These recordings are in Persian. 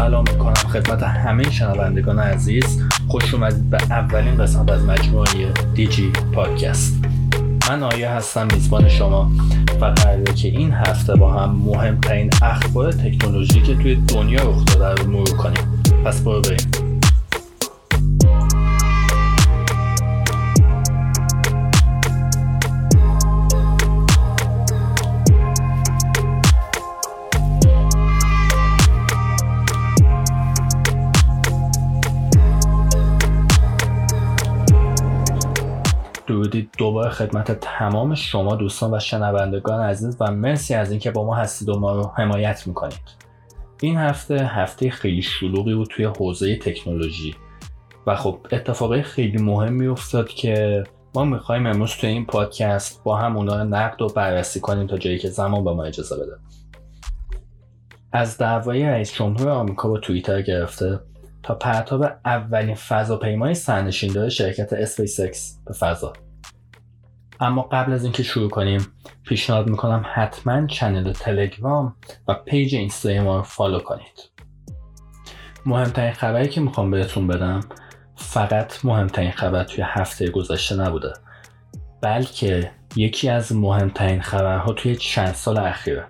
سلام می‌کنم خدمت همه شنوندگان عزیز. خوش اومدید به اولین قسمت از مجموعه دیجی پادکست. من آیا هستم میزبان شما. و قراره که این هفته با هم مهمترین اخبار تکنولوژی که توی دنیا رخ داده رو مرور کنیم. پس برو بریم. درودی دوباره خدمت تمام شما دوستان و شنوندگان عزیز و مرسی از اینکه با ما هستید و ما رو حمایت می‌کنید. این هفته هفته خیلی شلوغی بود توی حوزه تکنولوژی و خب اتفاقی خیلی مهمی افتاد که ما می‌خوایم امروز توی این پادکست با هم اونا نقد و بررسی کنیم تا جایی که زمان به ما اجازه بده. از دعوای رئیس جمهور آمریکا با توییتر گرفته تا پرتاب اولین فضاپیمای سرنشیندار شرکت اسپیس به فضا. اما قبل از اینکه شروع کنیم پیشنهاد می‌کنم حتما channel تلگرام و page اینستای ما رو follow کنید. مهمترین خبری که می‌خوام بهتون بدم فقط مهمترین خبر توی هفته گذشته نبوده بلکه یکی از مهمترین خبرها توی چند سال اخیره.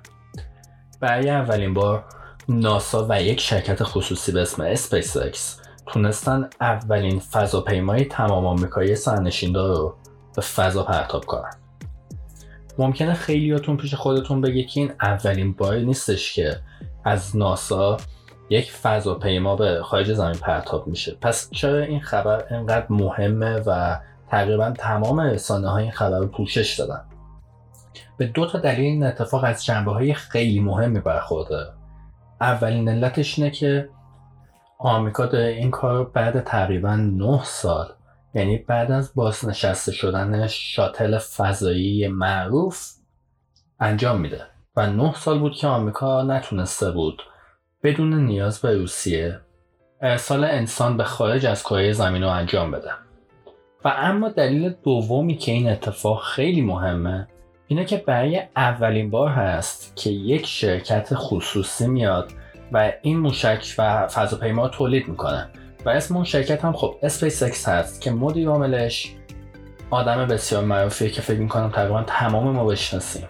برای اولین بار ناسا و یک شرکت خصوصی به اسم اسپیس اکس تونستن اولین فضاپیمای تمام آمریکایی سرنشیندار رو به فضا پرتاب کنن. ممکنه خیلیاتون پیش خودتون بگه که این اولین باری نیستش که از ناسا یک فضاپیما به خارج زمین پرتاب میشه. پس چرا این خبر اینقدر مهمه و تقریبا تمام رسانه های این خبر رو پوشش دادن؟ به دو تا دلیل این اتفاق از جنبه های خیلی مهمی برخورده. اولین علتش اینه که آمریکا داره این کار بعد تقریبا 9 سال یعنی بعد از بازنشسته شدن شاتل فضایی معروف انجام میده. و 9 سال بود که آمریکا نتونسته بود بدون نیاز به روسیه ارسال انسان به خارج از کره زمین رو انجام بده. و اما دلیل دومی که این اتفاق خیلی مهمه اینه که برای اولین بار هست که یک شرکت خصوصی میاد و این موشک و فضاپیما تولید می‌کنه. و اسم اون شرکت هم خب اسپیس اکس هست که مدیر عاملش آدم بسیار معروفیه که فکر می‌کنم تقریبا تمام ما بشناسیم.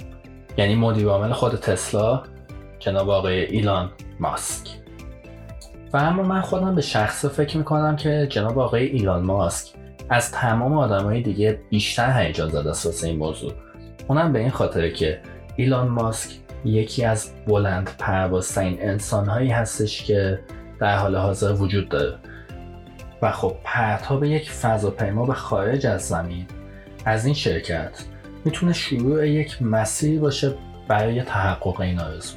یعنی مدیر عامل خود تسلا جناب آقای ایلان ماسک. و اما من خودم به شخصه فکر می‌کنم که جناب آقای ایلان ماسک از تمام آدمای دیگه بیشتر هیجان زده است این موضوع. اونم به این خاطره که ایلان ماسک یکی از بلند پروازترین انسانهایی هستش که در حال حاضر وجود داره. و خب پرتاب یک فضاپیما به خارج از زمین از این شرکت می‌تونه شروع یک مسیری باشه برای تحقق این آرزو.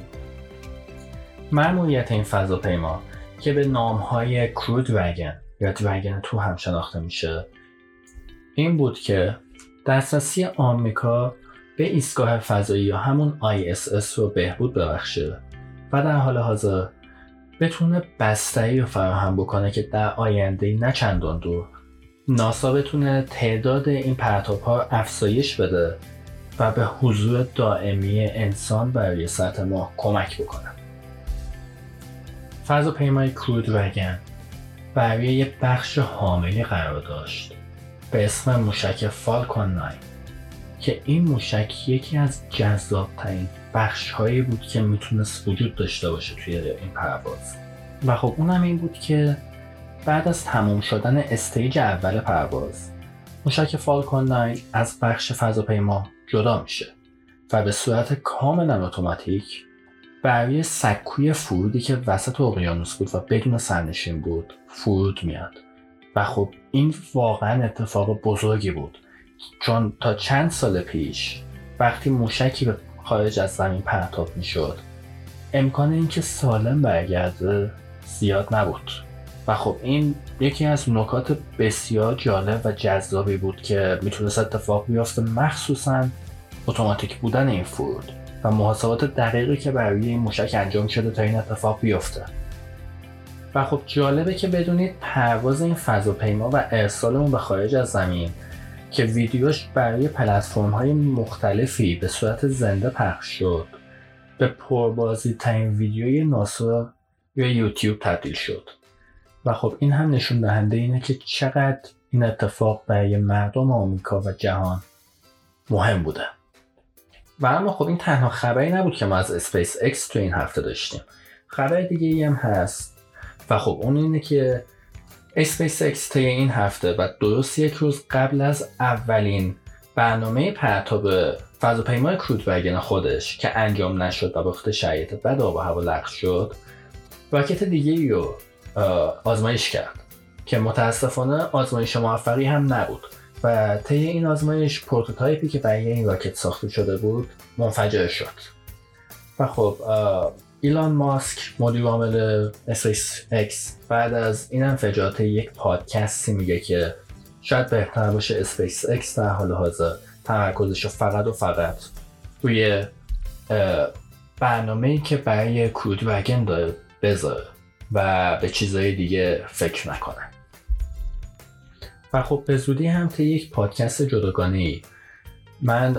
معمولیت این فضاپیما که به نامهای کرو دراگن یا دراگن تو هم شناخته میشه این بود که دسترسی آمریکا به ایستگاه فضایی یا همون ISS رو بهبود ببخشه و در حال حاضر بتونه بستری رو فراهم بکنه که در آینده نه چندان دور. ناسا بتونه تعداد این پرتاب ها افزایش بده و به حضور دائمی انسان برای سطح ماه کمک بکنه. فضاپیمای Crew Dragon بر روی یه بخش حاملی قرار داشت به اسم موشک Falcon 9 که این موشک یکی از جذابترین بخش هایی بود که می‌تونست وجود داشته باشه توی این پرواز. و خب اونم این بود که بعد از تمام شدن stage اول پرواز موشک Falcon 9 از بخش فضاپیما جدا میشه و به صورت کاملا اتوماتیک برای سکوی فرودی که وسط اقیانوس بود و بدون سرنشین بود فرود میاد. و خب این واقعا اتفاق بزرگی بود چون تا چند سال پیش وقتی موشکی به خارج از زمین پرتاب می‌شد. امکان اینکه سالم برگرده زیاد نبود. و خب این یکی از نکات بسیار جالب و جذابی بود که می‌تونست اتفاق بیفته مخصوصا اتوماتیک بودن این فرود و محاسبات دقیقی که برای این موشک انجام شده تا این اتفاق بیفته. و خب جالبه که بدونید پرواز این فضاپیما و ارسال اون به خارج از زمین که ویدیوش برای پلتفرم های مختلفی به صورت زنده پخش شد. به پربازی ترین ویدیوی ناسا روی یوتیوب تبدیل شد. و خب این هم نشون دهنده اینه که چقدر این اتفاق برای مردم آمریکا و جهان مهم بوده. و اما خب این تنها خبری نبود که ما از اسپیس اکس تو این هفته داشتیم. خبر دیگه ای هم هست. و خب اون اینه که اسپیس اکس طی این هفته و درست یک روز قبل از اولین برنامه پرتاب فضاپیمای crewed خودش که انجام نشد و به شرایط بد آب و هوا لغو شد راکت دیگه رو آزمایش کرد که متاسفانه آزمایش موفقی هم نبود و طی این آزمایش prototype ی که برای این راکت ساخته شده بود منفجر شد. و خب ایلان ماسک مدیر عامل اسپیس اکس بعد از این انفجارات یک پادکستی میگه که شاید بهتر باشه اسپیس اکس در حال حاضر. تمرکزش فقط و فقط روی برنامه ای که برای کرود وگن داره بذاره و به چیزهای دیگه فکر نکنه. و خب به زودی هم تا یک پادکست جداگانه من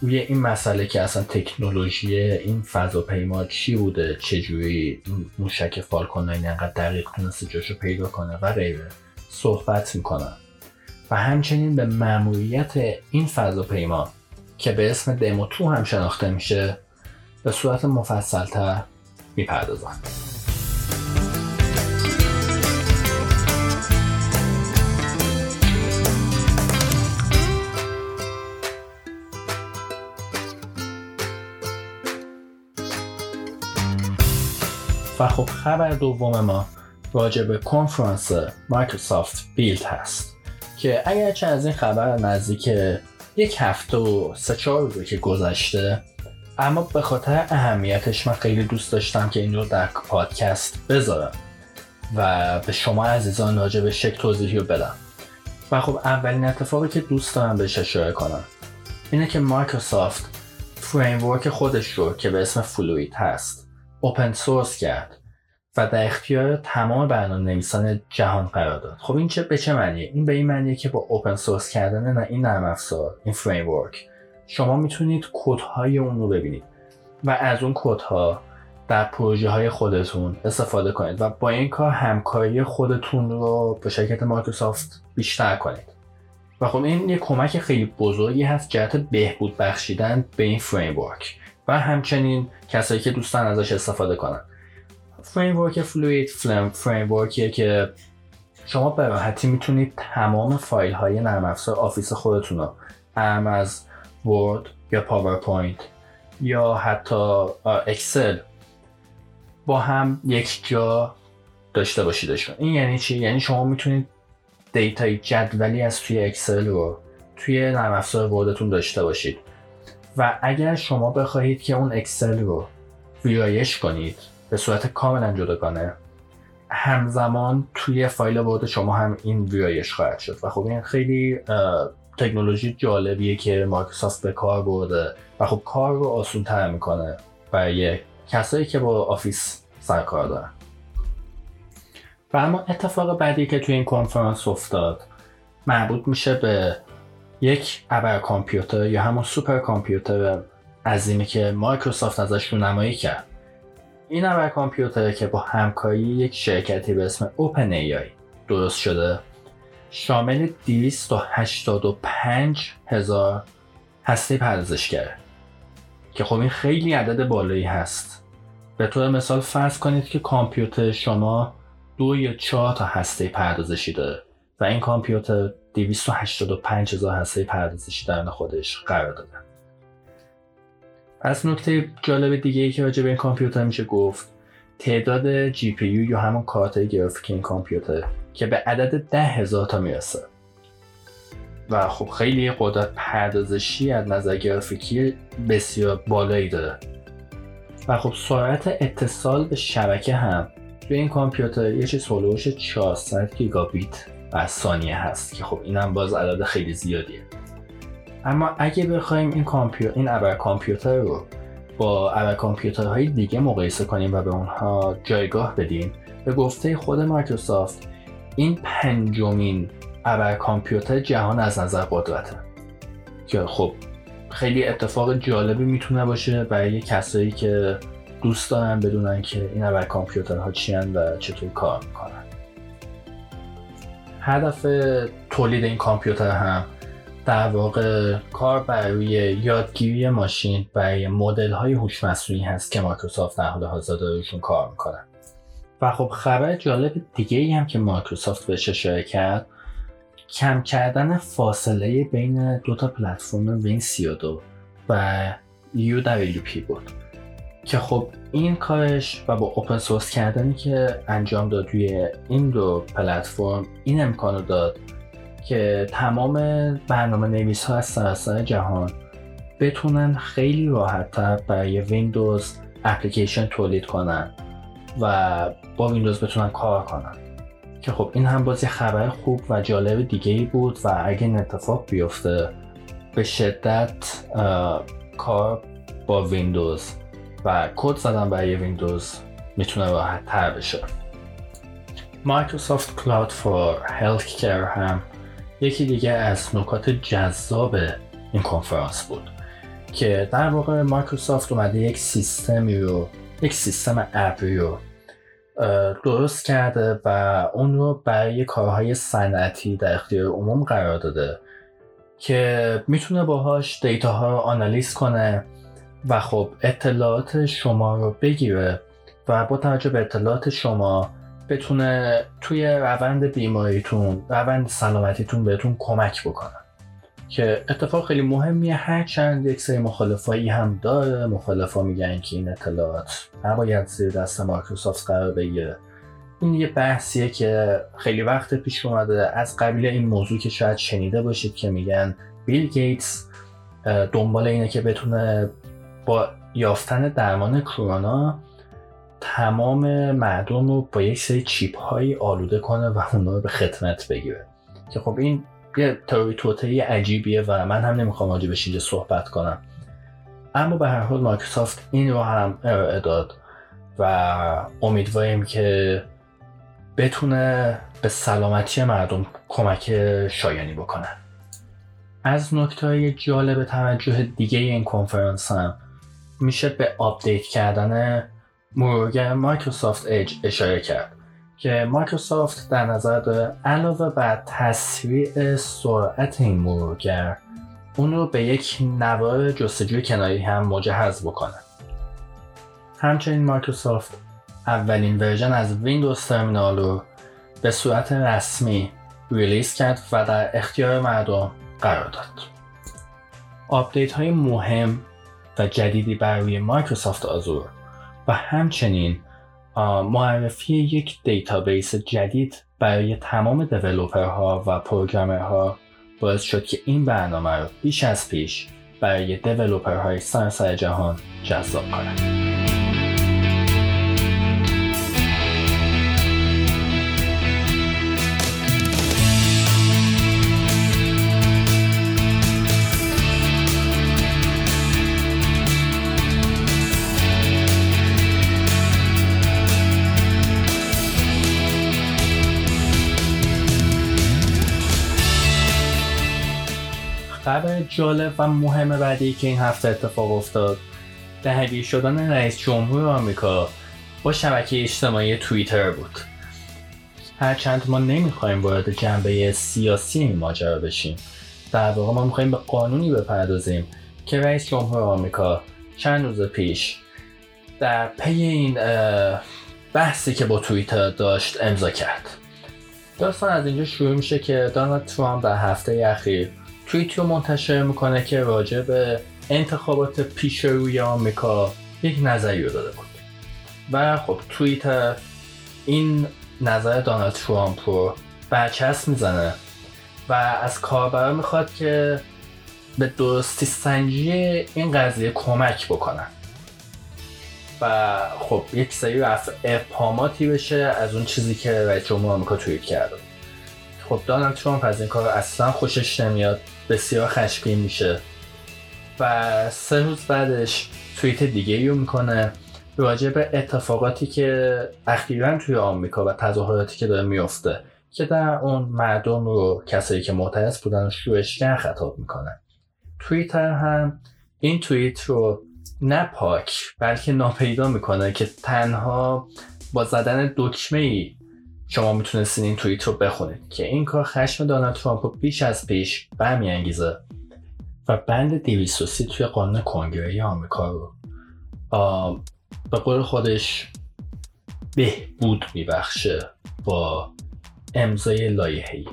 روی این مسئله که اصلا تکنولوژی این فضاپیما چی بوده؟ چجوری موشک فالکون اینقدر دقیق تونسته جاشو پیدا کنه و غیره؟ صحبت می‌کنم. و همچنین به معمولیت این فضاپیما که به اسم دمو تو هم شناخته میشه به صورت مفصلتر می‌پردازم. و خب خبر دوم ما راجع به کنفرانس Microsoft Build هست که اگرچه از این خبر نزدیک یک هفته و سه چهار روزه که گذشته اما به خاطر اهمیتش من خیلی دوست داشتم که این رو در پادکست بذارم و به شما عزیزان راجع بهش یک توضیحی رو بدم. و خب اولین اتفاقی که دوست دارم بهش اشاره کنم اینه که مایکروسافت framework خودش رو که به اسم Fluid هست اوپن سورس کرد و در اختیار تمام برنامه نویسان جهان قرار داد. خب این چه به چه معنیه؟ این به این معنیه که با اوپن سورس کردن نه این نرم افزار این فریم ورک شما می‌تونید کدهای اون رو ببینید و از اون کدها در پروژه های خودتون استفاده کنید و با این کار همکاری خودتون رو به شرکت مایکروسافت بیشتر کنید. و خب این یک کمک خیلی بزرگی هست جهت بهبود بخشیدن به این فریم ورک و همچنین کسایی که دوستان ازش استفاده کنن. framework Fluid فلم framework یه که شما به راحتی می‌تونید تمام فایل های نرم افزار آفیس خودتون رو هم از ورد یا پاورپوینت یا حتی اکسل با هم یک جا داشته باشیدشون این یعنی چی؟ یعنی شما می‌تونید دیتای جدولی از توی اکسل رو توی نرم افزار وردتون داشته باشید. و اگر شما بخواهید که اون اکسل رو ویرایش کنید به صورت کاملا جداگانه همزمان توی فایل ورد شما هم این ویرایش خواهد شد. و خب این خیلی تکنولوژی جالبیه که مایکروسافت به کار برده و خب کار رو آسون تر می‌کنه برای کسایی که با آفیس سرکار دارن. و اما اتفاق بعدی که توی این کنفرانس افتاد مربوط میشه به یک ابر کامپیوتر یا همون سوپر کامپیوتر عظیمی که مایکروسافت ازش رو نمایی کرد. این ابر کامپیوتر که با همکاری یک شرکتی به اسم اوپن ای درست شده. شامل 285 هزار هسته پردازشگره. که خب این خیلی عدد بالایی هست. به طور مثال فرض کنید که کامپیوتر شما دو یا چهار تا هسته پردازشی داره و این کامپیوتر 285 هزار هسته پردازشی در خودش قرار داده از نکته جالب دیگه ای که راجع به این کامپیوتر میشه گفت تعداد جی پی یو یا همون کارت گرافیک این کامپیوتر که به عدد ده هزار تا می‌رسه. و خب خیلی قدرت پردازشی از نظر گرافیکی بسیار بالایی داره. و خب سرعت اتصال به شبکه هم به این کامپیوتر یه چیز هلوش 400 گیگابیت و ثانیه هست که خب اینم باز عدد خیلی زیادیه. اما اگه بخوایم این کامپیوتر این ابر کامپیوتر رو با ابر کامپیوترهای دیگه مقایسه کنیم و به اونها جایگاه بدیم به گفته خود مایکروسافت این پنجمین ابر کامپیوتر جهان از نظر قدرته. که خب خیلی اتفاق جالبی می‌تونه باشه برای کسایی که دوست دارن بدونن که این اول کامپیوترها چی و چطور کار می‌کنن هدف تولید این کامپیوتر هم در واقع کار برای یادگیری ماشین برای مدل های هوش مصنوعی هست که مایکروسافت در حال حاضر دارشون کار می‌کنن و خب خبر جالب دیگه ای هم که مایکروسافت بهش اشاره کرد کم کردن فاصله بین دو تا پلتفرم وین 32 و UWP بود. که خب این کارش و با اوپن سورس کردنی که انجام داد روی این دو پلتفرم این امکانو داد که تمام برنامه نویس ها از سراسر جهان بتونن خیلی راحتتر برای ویندوز اپلیکیشن تولید کنن و با ویندوز بتونن کار کنن. که خب این هم باز خبر خوب و جالب دیگه ای بود و اگه این اتفاق بیفته به شدت کار با ویندوز و کد زدن برای ویندوز. می‌تونه راحت تر بشه. Microsoft Cloud for Healthcare هم یکی دیگه از نکات جذاب این کنفرانس بود که در واقع مایکروسافت اومده یک سیستمی رو یک سیستم اپی رو درست کرده و اون رو برای کارهای صنعتی در اختیار عموم قرار داده که می‌تونه باهاش دیتاها رو آنالیز کنه و خب اطلاعات شما رو بگیره و با توجه به اطلاعات شما بتونه توی روند بیماریتون روند سلامتیتون بهتون کمک بکنه. که اتفاق خیلی مهمیه هرچند یک سری مخالفایی هم داره. مخالفا میگن که این اطلاعات نباید زیر دست مایکروسافت قرار بگیره. این یه بحثیه که خیلی وقت پیش اومده. از قبیل این موضوع که شاید شنیده باشید که میگن بیل گیتس دنبال اینه که بتونه با یافتن درمان کرونا تمام مردم رو با یک سری چیپ هایی آلوده کنه و اونا رو به خدمت بگیره. که خب این یه تئوری توته عجیبیه و من هم نمی‌خوام راجع بهش اینجا صحبت کنم. اما به هر حال مایکروسافت این رو هم ارائه داد و امیدواریم که بتونه به سلامتی مردم کمک شایانی بکنه. از نکته جالب توجه دیگه این کنفرانس هم میشه به آپدیت کردن مرورگر Microsoft Edge اشاره کرد که مایکروسافت در نظر داره علاوه بر تسریع سرعت این مرورگر اون رو به یک نوار جستجوی کناری هم مجهز بکنه. همچنین مایکروسافت اولین ورژن از Windows Terminal رو به صورت رسمی release کرد و در اختیار مردم قرار داد. آپدیت های مهم و جدیدی برای Microsoft Azure و همچنین معرفی یک database جدید برای تمام developer ها و programmer ها باعث شد که این برنامه رو بیش از پیش برای دیولوپرهای سراسر جهان جذاب کنند. جالب و مهم بعدی که این هفته اتفاق افتاد. دهگیر شدن رئیس جمهور آمریکا با شبکه اجتماعی توییتر بود. هرچند ما نمی‌خوایم وارد جنبه سیاسی این ماجرا بشیم. در واقع ما می‌خوایم به قانونی بپردازیم که رئیس جمهور آمریکا چند روز پیش در پی این بحثی که با توییتر داشت امضا کرد. داستان از اینجا شروع میشه که دانالد ترامپ در هفته اخیر توییتی رو منتشر می‌کنه که راجع به انتخابات پیش روی آمریکا یک نظری رو داده بود. و خب توییتر این نظر دانالد ترامپ رو برچسب می‌زنه و از کاربرا می‌خواد که به درستی سنجی این قضیه کمک بکنن و خب یک سری رفع ابهاماتی بشه از اون چیزی که رئیس جمهور آمریکا توییت کرده. خب دانالد ترامپ از این کار اصلا خوشش نمیاد. بسیار خشمگین میشه. و سه روز بعدش توییت دیگه رو می‌کنه راجع به اتفاقاتی که اخیرا توی آمریکا و تظاهراتی که داره میفته که در اون مردم رو کسایی که معترض بودن و شورشگر خطاب می‌کنه. توییتر هم این توییت رو نه پاک بلکه ناپیدا می‌کنه که تنها با زدن دکمه ای شما می‌تونستین این توییت رو بخونید که این کار خشم دونالد ترامپ رو بیش از پیش برمیانگیزه و بند 230 توی قانون کنگره آمریکا رو. به قول خودش بهبود میبخشه با امضای لایحه‌ای.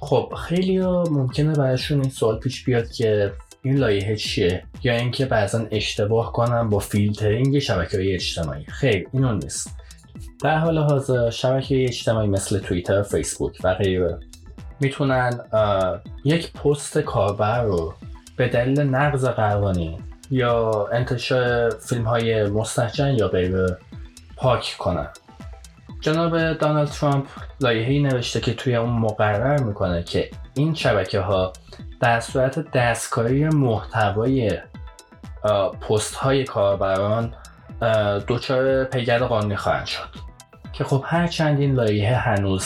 خب خیلی ممکنه براشون این سوال پیش بیاد که این لایحه چیه یا اینکه بعضا اشتباه کنم با فیلترینگ شبکه های اجتماعی. خیر اینو نیست. در حال حاضر شبکه اجتماعی مثل توییتر فیسبوک و غیره می‌تونن یک پست کاربر رو به دلیل نقض قوانین یا انتشار فیلم های مستحجن یا غیره پاک کنن. جناب دانالد ترامپ لایحه‌ای نوشته که توی اون مقرر می‌کنه که این شبکه ها در صورت دستکاری محتوای پست های کاربران دچار پیگرد قانونی خواهند شد. که خب هرچند این لایحه هنوز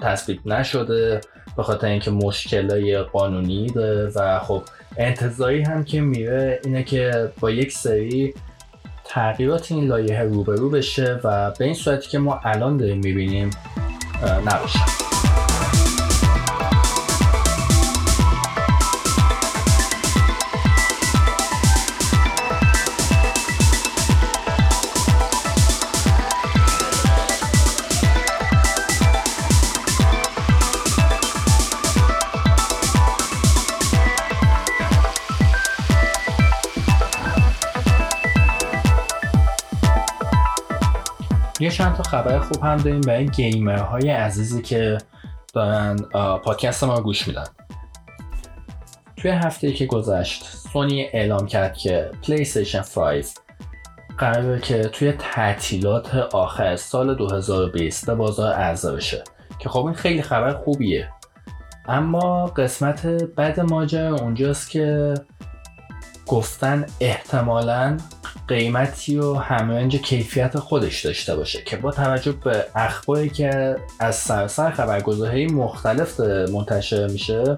تصویب نشده به خاطر اینکه مشکلای قانونی داره و خب انتظاری هم که میره اینه که با یک سری تغییرات این لایحه روبرو بشه و به این صورتی که ما الان داریم می‌بینیم نباشه. چند تا خبر خوب هم داریم برای گیمرهای عزیزی که دارن پادکست ما گوش میدن. توی هفته که گذشت سونی اعلام کرد که پلی استیشن 5 قراره که توی تعطیلات آخر سال 2020 به بازار عرضه بشه که خب این خیلی خبر خوبیه. اما قسمت بعد ماجرا اونجاست که گفتن احتمالا قیمتی و همرنج کیفیت خودش داشته باشه که با توجه به اخباری که از سرسر خبرگزاری مختلف منتشر میشه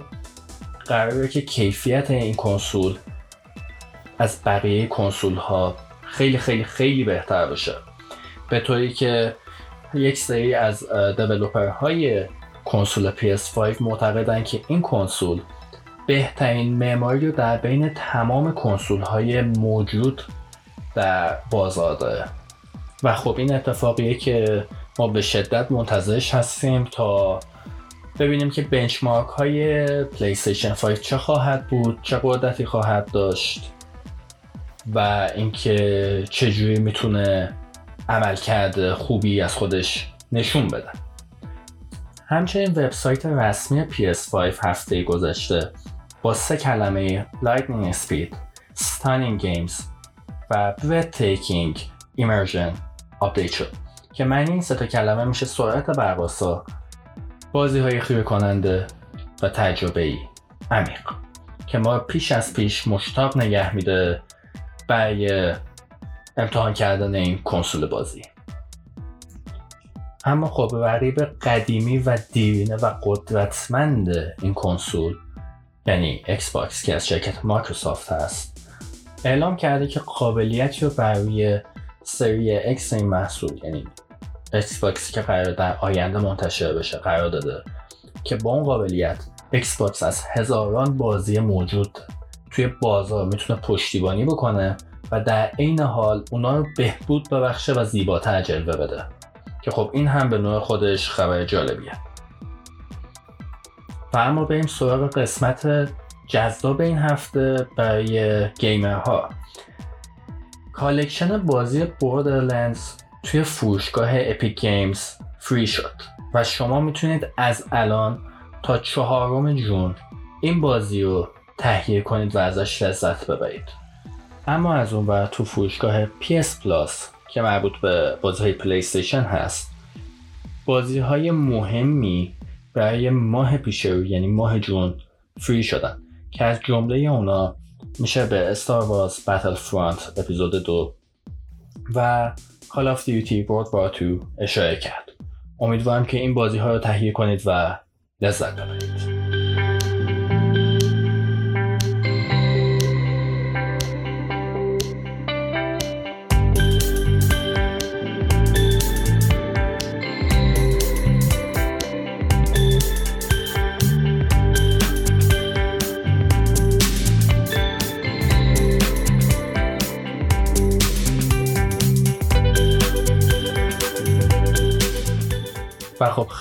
قراره که کیفیت این کنسول از بقیه کنسول ها خیلی خیلی خیلی بهتر باشه. به طوری که یک سری از دیولوپر های کنسول PS5 معتقدن که این کنسول بهترین معماری رو در بین تمام کنسول های موجود در بازار داره و خب این اتفاقیه که ما به شدت منتظرش هستیم تا ببینیم که بنچمارک های پلیستیشن 5 چه خواهد بود چه قدرتی خواهد داشت و اینکه چجوری می‌تونه عملکرد خوبی از خودش نشون بده. همچنین وبسایت رسمی PS5 هفته گذشته با سه کلمه Lightning Speed, Stunning Games و Breathtaking Immersion آپدیت شد که معنی این سه کلمه میشه سرعت برقاسا بازی های خیره کننده و تجربه ای عمیق. که ما پیش از پیش مشتاق نگه میده برای امتحان کردن این کنسول بازی. اما خب رقیب قدیمی و دیرینه و قدرتمند این کنسول یعنی ایکس باکس که از شرکت مایکروسافت هست اعلام کرده که قابلیتی رو برای سری اکس این محصول یعنی ایکس باکسی که قرار در آینده منتشر بشه قرار داده که با اون قابلیت ایکس باکس از هزاران بازی موجود توی بازار می‌تونه پشتیبانی بکنه و در عین حال اونا رو بهبود ببخشه و زیباتر جلوه بده. که خب این هم به نوع خودش خبر جالبیه. و اما بریم سراغ قسمت جذاب این هفته برای گیمرها. collection بازی Borderlands توی فروشگاه Epic Games free شد و شما می‌تونید از الان تا چهارم جون این بازی رو تهیه کنید و ازش لذت ببرید. اما از اون ور تو فروشگاه PS Plus که مربوط به بازی های پلی هست بازی های مهمی برای ماه پیش رو یعنی ماه جون free شدن. که از جمله اونا میشه به Star Wars Battlefront episode دو و Call of Duty World War 2 اشاره کرد. امیدوارم که این بازی ها رو تهیه کنید و لذت ببرید.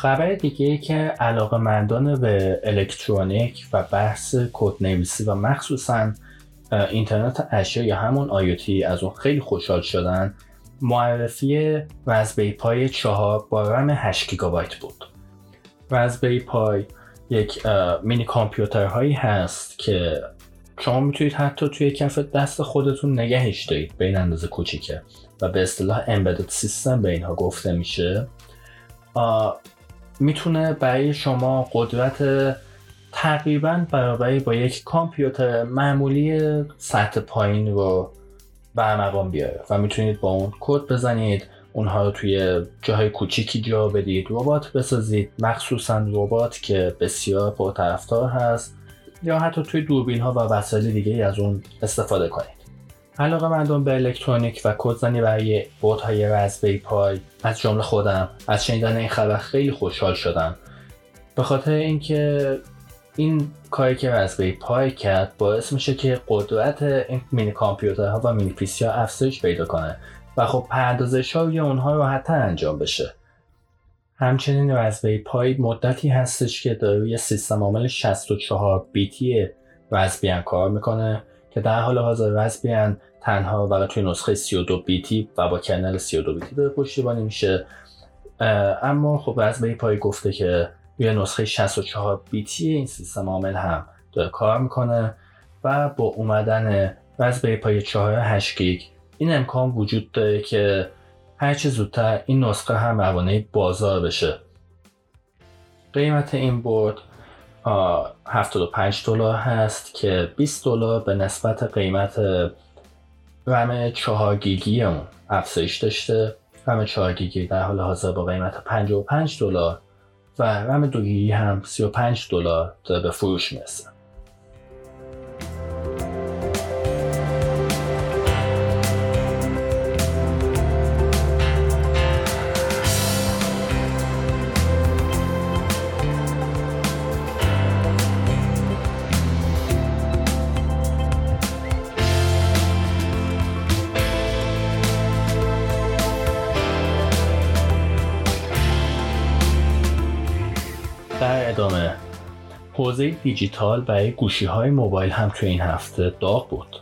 خبر دیگه ای که علاقه مندان به الکترونیک و بحث کد نویسی و مخصوصا اینترنت اشیا یا همون آیوتی از اون خیلی خوشحال شدن معرفی رزبی پای چهار با رم 8 گیگابایت بود. رزبی پای یک مینی کامپیوتر هست که شما می‌تونید حتی توی کف دست خودتون نگهش دارید به این اندازه کوچیکه و به اصطلاح امبدد سیستم به اینها گفته میشه. می‌تونه برای شما قدرت تقریبا برابری با یک کامپیوتر معمولی سطح پایین رو برمقام بیاره و می‌تونید با اون کد بزنید اونها رو توی جاهای کوچیکی جا بدید ربات بسازید. مخصوصا ربات که بسیار پرطرفدار هست یا حتی توی دوربین ها و وسایل دیگه از اون استفاده کنید. علاقه مندم به الکترونیک و کدزنی برای بوت های رزبی پای. از جمله خودم. از شنیدن این خبر خیلی خوشحال شدم. به خاطر اینکه این کاری که رزبی پای کرد باعث میشه که قدرت این مینی کامپیوترها و مینی پیسی ها افزایش پیدا کنه و خب پردازش ها روی اونها راحتتر انجام بشه. همچنین رزبی پای مدتی هستش که داره روی سیستم عامل 64 بیتی رزبیان کار می‌کنه. که در حال حاضر رزبیان تنها و توی نسخه 32 بیتی و با کرنل 32 بیتی داره پشتیبانی میشه. اما خب رزبی پای گفته که روی نسخه 64 بیتی این سیستم عامل هم داره کار می‌کنه و با اومدن رزبی پای 4 8 گیگ این امکان وجود داره که هرچه زودتر این نسخه هم روانه بازار بشه. قیمت این بورد 75 دلار هست که 20 دلار به نسبت قیمت رم 4 گیگی اون افزایش داشته. رم 4 گیگی در حال حاضر با قیمت 55 دلار و رم 2 گیگی هم 35 دلار به فروش می‌رسه. حوزه دیجیتال برای گوشی های موبایل هم توی این هفته داغ بود.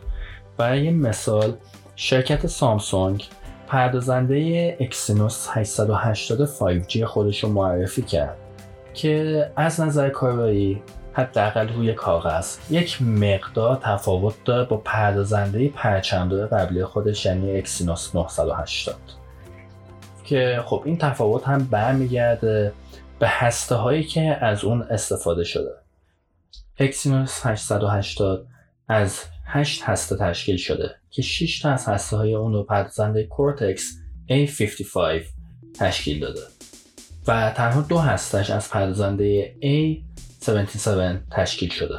برای مثال شرکت سامسونگ پردازنده Exynos 880 5G خودش رو معرفی کرد که از نظر کارایی حداقل روی کاغذ یک مقدار تفاوت داره با پردازنده پرچمدار قبلی خودش یعنی Exynos 980 که خب این تفاوت هم برمیگرده به هسته هایی که از اون استفاده شده. Exynos 880 از 8 هسته تشکیل شده که 6 تا از هسته های اون رو پردازنده Cortex A55 تشکیل داده و تنها دو هسته‌ش از پردازنده A77 تشکیل شده.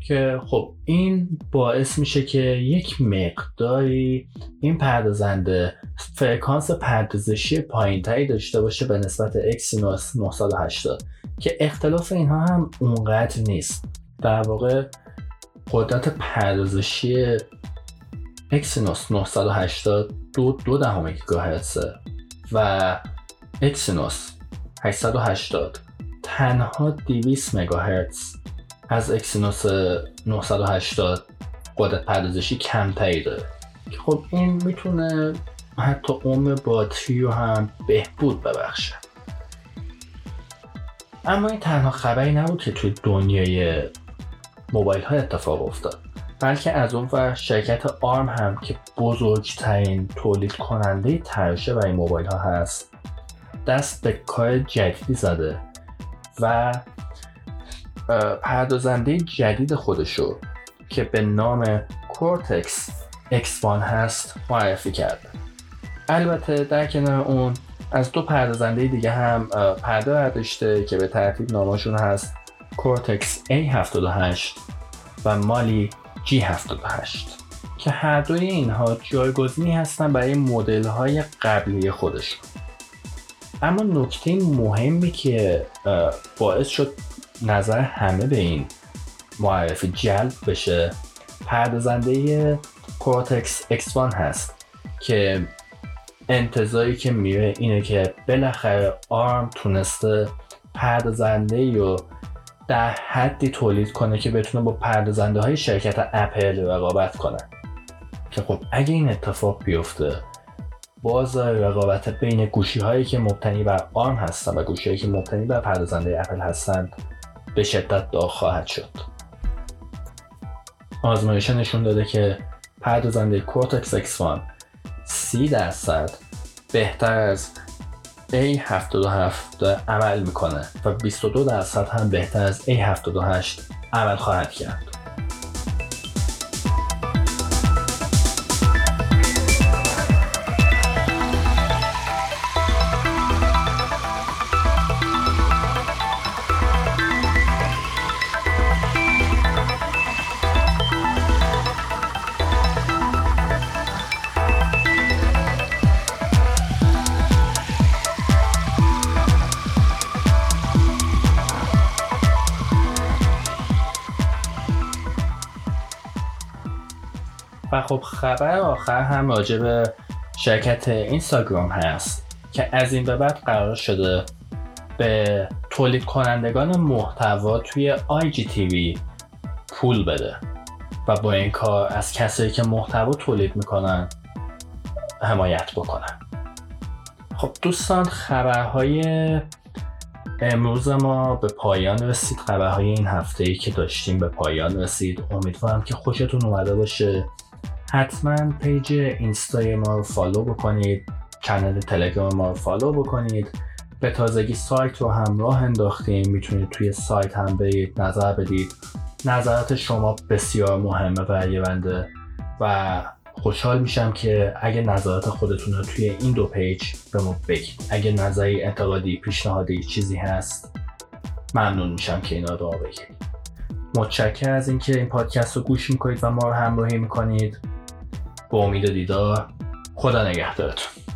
که خب این باعث میشه که یک مقداری این پردازنده فرکانس پردازشی پایینتری داشته باشه به نسبت Exynos 980 که اختلاف اینها هم اونقدر نیست. در واقع قدرت پردازشی Exynos 980 دو دو دهم گیگاهرتزه و Exynos 880 تنها 200 مگاهرتز از Exynos 980 قدرت پردازشی کمتری داره. خب این می‌تونه حتی عمر باتری رو هم بهبود ببخشه. اما این تنها خبری نبود که توی دنیای موبایل ها اتفاق افتاد بلکه از اون ور شرکت آرم هم که بزرگترین تولید کننده ترشه برای موبایل ها هست دست به کار جدیدی زده و پردازنده جدید خودشو که به نام Cortex X1 هست معرفی کرده. البته در کنار اون از دو پردازنده دیگه هم پرده برداشته که به ترتیب نامشون هست Cortex A78 و Mali G78 که هر دوی اینها جایگزینی هستن برای مدل های قبلی خودشون. اما نکته مهمی که باعث شد نظر همه به این معرفی جلب بشه پردازنده کورتکس X1 هست که انتظاری که میره اینه که بالاخره آرم تونسته پردازنده و در حدی تولید کنه که بتونه با پردازنده های شرکت اپل رقابت کنه. که خب اگه این اتفاق بیفته بازار رقابت بین گوشی هایی که مبتنی بر آرم هستن و گوشی هایی که مبتنی بر پردازنده اپل هستن به شدت داغ خواهد شد. آزمایش نشون داده که پردازنده کورتکس X1 30 درصد بهتر از A77 داره عمل می‌کنه و 22 درصد هم بهتر از A78 عمل خواهد کرد. خب خبر آخر هم راجع به شرکت اینستاگرام هست که از این به بعد قرار شده به تولید کنندگان محتوا توی آی جی تیوی پول بده و با این کار از کسایی که محتوا تولید می‌کنن حمایت بکنن. خب دوستان خبرهای امروز ما به پایان رسید. خبرهای این هفته ای که داشتیم به پایان رسید. امیدوارم که خوشتون اومده باشه. حتما page Insta ی ما رو follow بکنید کانال تلگرام ما رو follow بکنید. به تازگی سایت رو هم راه انداختیم. می‌تونید توی سایت هم برید نظر بدید. نظرات شما بسیار مهمه برای بنده و خوشحال میشم که اگه نظرات خودتون رو توی این دو page به ما بگید. اگه نظری انتقادی پیشنهادی چیزی هست ممنون میشم که اینا رو بگید. متشکر از اینکه این پادکست رو گوش می‌کنید و ما رو همراهی می‌کنید. با امید دیدار خدا نگهدارتون.